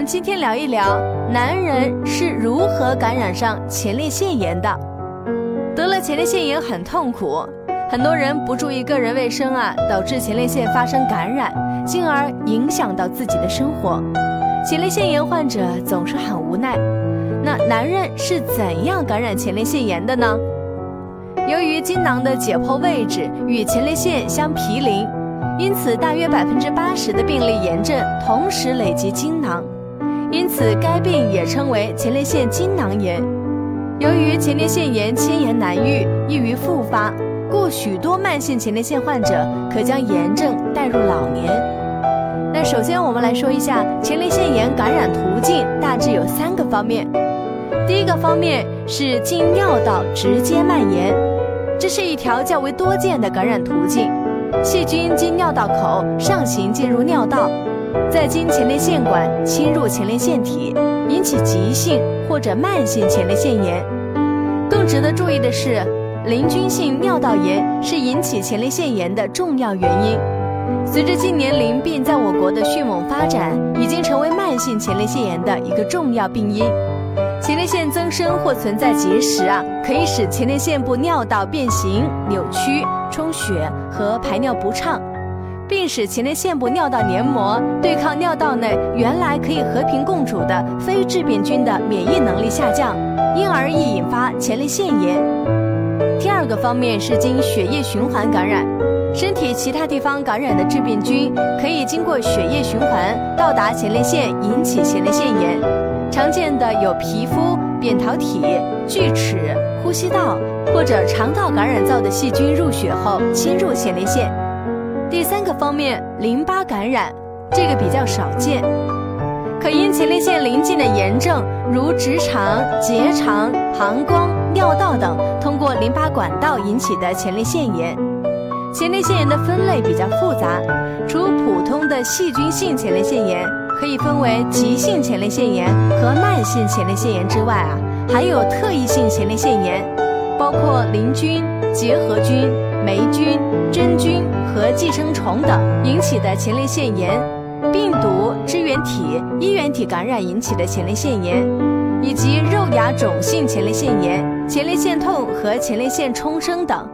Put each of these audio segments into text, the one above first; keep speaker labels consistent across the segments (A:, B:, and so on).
A: 们今天聊一聊男人是如何感染上前列腺炎的。得了前列腺炎很痛苦，很多人不注意个人卫生啊，导致前列腺发生感染，进而影响到自己的生活。前列腺炎患者总是很无奈。那男人是怎样感染前列腺炎的呢？由于精囊的解剖位置与前列腺相毗邻。因此，大约百分之八十的病例炎症同时累及精囊，因此该病也称为前列腺精囊炎。由于前列腺炎牵延难愈，易于复发，故许多慢性前列腺患者可将炎症带入老年。那首先我们来说一下前列腺炎感染途径，大致有三个方面。第一个方面是经尿道直接蔓延，这是一条较为多见的感染途径。细菌经尿道口上行进入尿道，再经前列腺管侵入前列腺体，引起急性或者慢性前列腺炎。更值得注意的是，淋菌性尿道炎是引起前列腺炎的重要原因。随着近年淋病在我国的迅猛发展，已经成为慢性前列腺炎的一个重要病因。前列腺增生或存在结石啊，可以使前列腺部尿道变形、扭曲、充血和排尿不畅，并使前列腺部尿道黏膜对抗尿道内原来可以和平共处的非致病菌的免疫能力下降，因而易引发前列腺炎。第二个方面是经血液循环感染，身体其他地方感染的致病菌可以经过血液循环到达前列腺，引起前列腺炎。常见的有皮肤、扁桃体、锯齿、呼吸道或者肠道感染造的细菌入血后侵入前列腺。第三个方面，淋巴感染，这个比较少见，可因前列腺邻近的炎症，如直肠、结肠、膀胱、尿道等，通过淋巴管道引起的前列腺炎。前列腺炎的分类比较复杂，除普通的细菌性前列腺炎。可以分为急性前列腺炎和慢性前列腺炎之外啊，还有特异性前列腺炎，包括淋菌、结核菌、霉菌、真菌和寄生虫等引起的前列腺炎，病毒、支原体、衣原体感染引起的前列腺炎，以及肉芽肿性前列腺炎、前列腺痛和前列腺冲生等。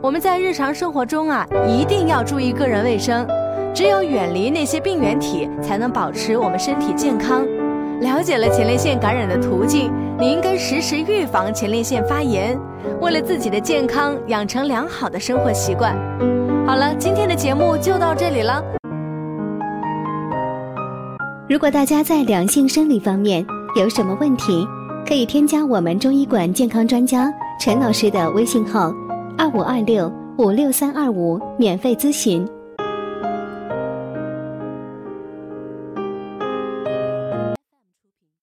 A: 我们在日常生活中啊，一定要注意个人卫生。只有远离那些病原体，才能保持我们身体健康。了解了前列腺感染的途径，你应该实时预防前列腺发炎，为了自己的健康，养成良好的生活习惯。好了，今天的节目就到这里了。
B: 如果大家在两性生理方面有什么问题，可以添加我们中医馆健康专家陈老师的微信号：二五二六五六三二五，免费咨询。